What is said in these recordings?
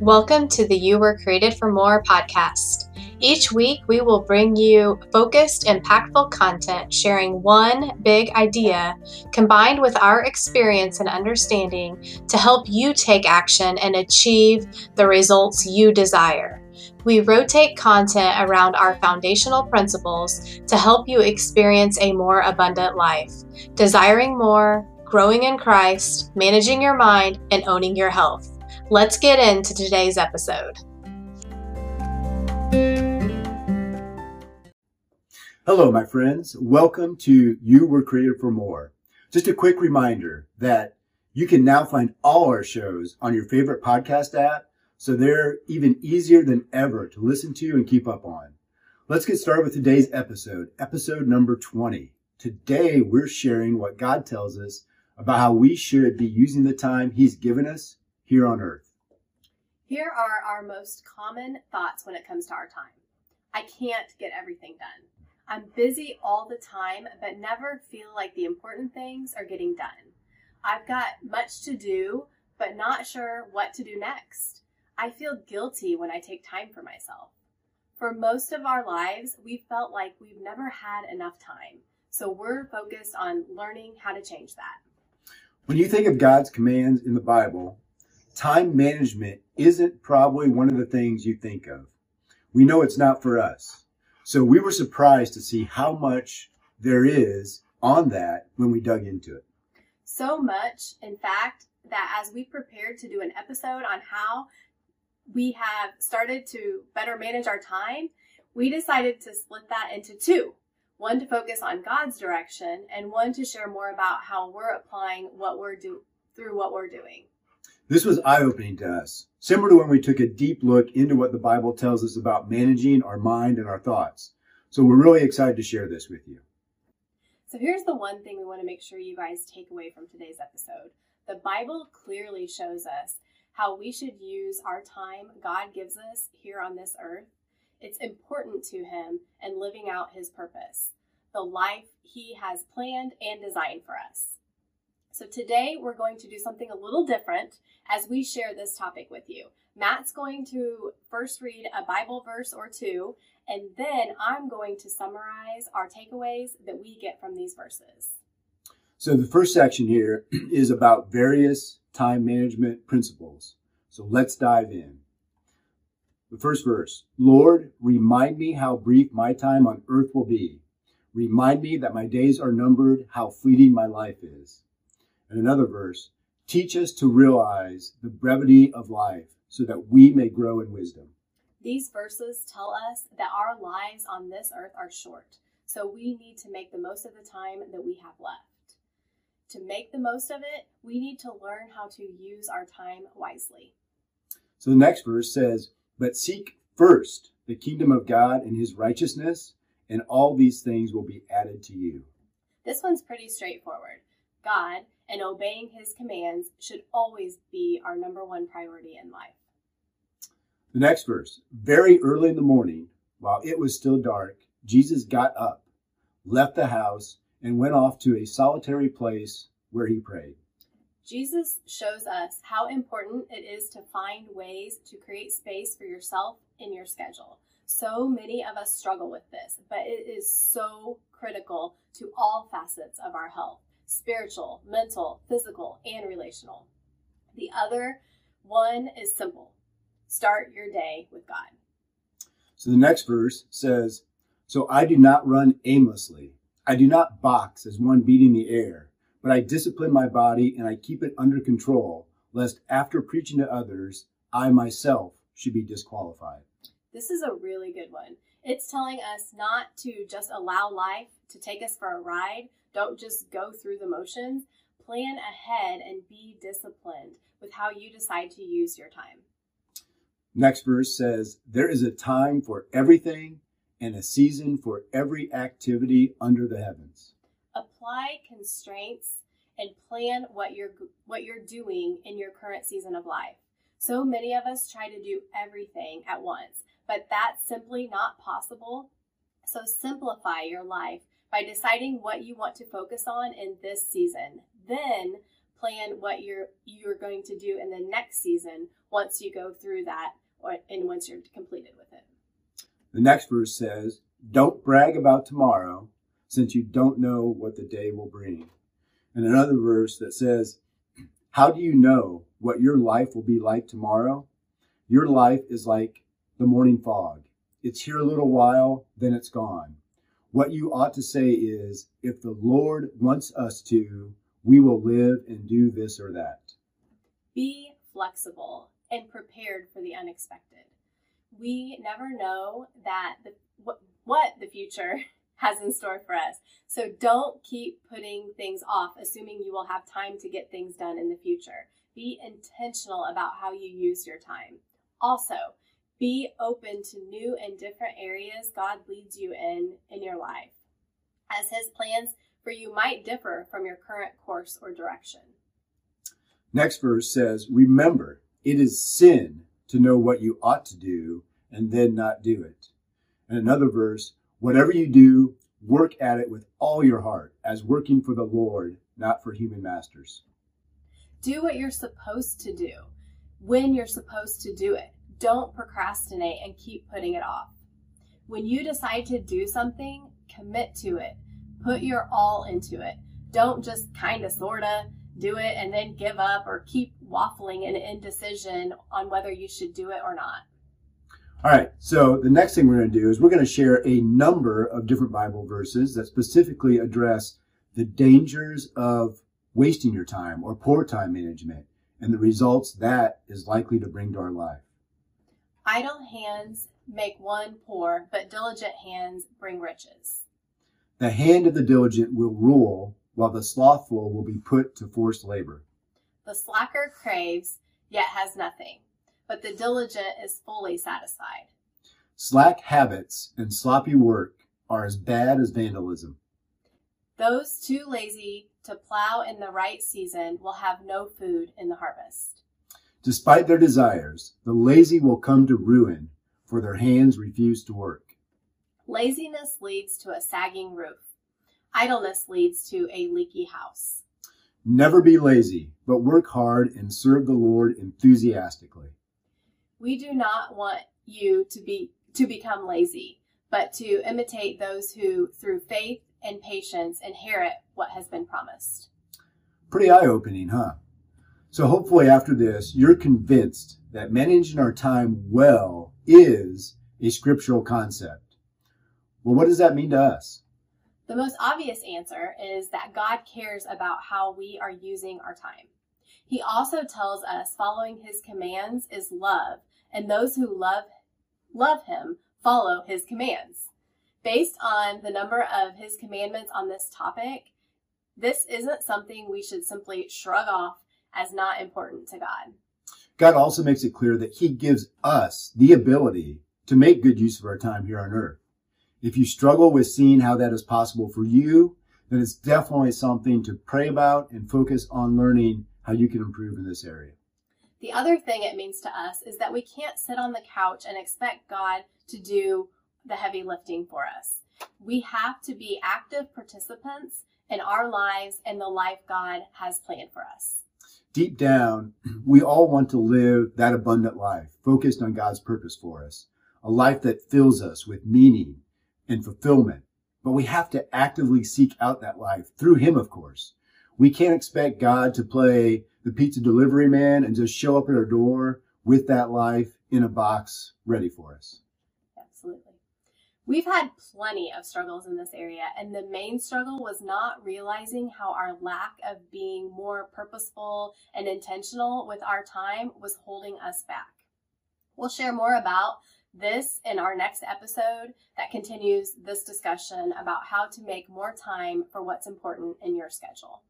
Welcome to the You Were Created for More podcast. Each week, we will bring you focused, impactful content sharing one big idea combined with our experience and understanding to help you take action and achieve the results you desire. We rotate content around our foundational principles to help you experience a more abundant life, desiring more, growing in Christ, managing your mind, and owning your health. Let's get into today's episode. Hello, my friends. Welcome to You Were Created for More. Just a quick reminder that you can now find all our shows on your favorite podcast app, so they're even easier than ever to listen to and keep up on. Let's get started with today's episode, episode number 20. Today, we're sharing what God tells us about how we should be using the time He's given us here on earth. Here are our most common thoughts when it comes to our time. I can't get everything done. I'm busy all the time, but never feel like the important things are getting done. I've got much to do, but not sure what to do next. I feel guilty when I take time for myself. For most of our lives, we felt like we've never had enough time. So we're focused on learning how to change that. When you think of God's commands in the Bible, time management isn't probably one of the things you think of. We know it's not for us. So we were surprised to see how much there is on that when we dug into it. So much, in fact, that as we prepared to do an episode on how we have started to better manage our time, we decided to split that into two. One to focus on God's direction and one to share more about how we're applying what we're do through what we're doing. This was eye opening to us, similar to when we took a deep look into what the Bible tells us about managing our mind and our thoughts. So we're really excited to share this with you. So here's the one thing we want to make sure you guys take away from today's episode. The Bible clearly shows us how we should use our time God gives us here on this earth. It's important to Him and living out His purpose, the life He has planned and designed for us. So today we're going to do something a little different as we share this topic with you. Matt's going to first read a Bible verse or two, and then I'm going to summarize our takeaways that we get from these verses. So the first section here is about various time management principles. So let's dive in. The first verse Lord, remind me how brief my time on earth will be. Remind me that my days are numbered, how fleeting my life is. And another verse, teach us to realize the brevity of life so that we may grow in wisdom. These verses tell us that our lives on this earth are short, so we need to make the most of the time that we have left. To make the most of it, we need to learn how to use our time wisely. So the next verse says, But seek first the kingdom of God and his righteousness, and all these things will be added to you. This one's pretty straightforward. God and obeying his commands should always be our number one priority in life. The next verse Very early in the morning, while it was still dark, Jesus got up, left the house, and went off to a solitary place where he prayed. Jesus shows us how important it is to find ways to create space for yourself in your schedule. So many of us struggle with this, but it is so critical to all facets of our health spiritual, mental, physical, and relational. The other one is simple start your day with God. So the next verse says, So I do not run aimlessly. I do not box as one beating the air, but I discipline my body and I keep it under control, lest after preaching to others, I myself should be disqualified. This is a really good one. It's telling us not to just allow life to take us for a ride, don't just go through the motions. Plan ahead and be disciplined with how you decide to use your time. Next verse says, There is a time for everything and a season for every activity under the heavens. Apply constraints and plan what you're what you're doing in your current season of life. So many of us try to do everything at once, but that's simply not possible. So simplify your life by deciding what you want to focus on in this season. Then plan what you're you're going to do in the next season once you go through that or, and once you're completed with it. The next verse says, Don't brag about tomorrow, since you don't know what the day will bring. And another verse that says, How do you know what your life will be like tomorrow? Your life is like the morning fog. It's here a little while, then it's gone. What you ought to say is, If the Lord wants us to, we will live and do this or that. Be flexible and prepared for the unexpected we never know that the, what, what the future has in store for us. So don't keep putting things off, assuming you will have time to get things done in the future. Be intentional about how you use your time. Also, be open to new and different areas God leads you in in your life, as His plans for you might differ from your current course or direction. Next verse says, Remember, it is sin to know what you ought to do and then not do it. And another verse, whatever you do, work at it with all your heart, as working for the Lord, not for human masters. Do what you're supposed to do when you're supposed to do it. Don't procrastinate and keep putting it off. When you decide to do something, commit to it. Put your all into it. Don't just kind of, sort of do it and then give up or keep waffling in indecision on whether you should do it or not. All right, so the next thing we're going to do is we're going to share a number of different Bible verses that specifically address the dangers of wasting your time or poor time management and the results that is likely to bring to our life. Idle hands make one poor, but diligent hands bring riches. The hand of the diligent will rule, while the slothful will be put to forced labor. The slacker craves, yet has nothing, but the diligent is fully satisfied. Slack habits and sloppy work are as bad as vandalism. Those too lazy to plow in the right season will have no food in the harvest. Despite their desires, the lazy will come to ruin, for their hands refuse to work. Laziness leads to a sagging roof. Idleness leads to a leaky house. Never be lazy, but work hard and serve the Lord enthusiastically. We do not want you to be to become lazy, but to imitate those who through faith and patience inherit what has been promised. Pretty eye-opening, huh? So hopefully after this, you're convinced that managing our time well is a scriptural concept. Well, what does that mean to us? The most obvious answer is that God cares about how we are using our time. He also tells us following his commands is love, and those who love love him follow his commands. Based on the number of his commandments on this topic, this isn't something we should simply shrug off as not important to God. God also makes it clear that he gives us the ability to make good use of our time here on earth. If you struggle with seeing how that is possible for you, then it's definitely something to pray about and focus on learning how you can improve in this area. The other thing it means to us is that we can't sit on the couch and expect God to do the heavy lifting for us. We have to be active participants in our lives and the life God has planned for us. Deep down, mm-hmm. we all want to live that abundant life focused on God's purpose for us, a life that fills us with meaning and fulfillment. But we have to actively seek out that life through Him, of course. We can't expect God to play the pizza delivery man and just show up at our door with that life in a box ready for us. We've had plenty of struggles in this area, and the main struggle was not realizing how our lack of being more purposeful and intentional with our time was holding us back. We'll share more about this in our next episode that continues this discussion about how to make more time for what's important in your schedule.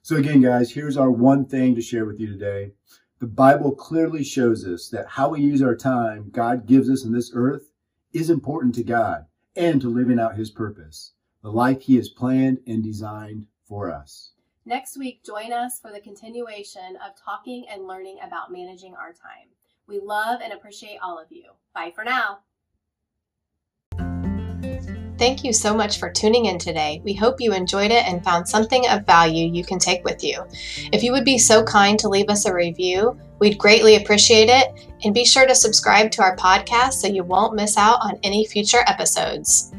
So again, guys, here's our one thing to share with you today. The Bible clearly shows us that how we use our time God gives us in this earth is important to God and to living out His purpose, the life He has planned and designed for us. Next week, join us for the continuation of talking and learning about managing our time. We love and appreciate all of you. Bye for now. Thank you so much for tuning in today. We hope you enjoyed it and found something of value you can take with you. If you would be so kind to leave us a review, we'd greatly appreciate it and be sure to subscribe to our podcast so you won't miss out on any future episodes.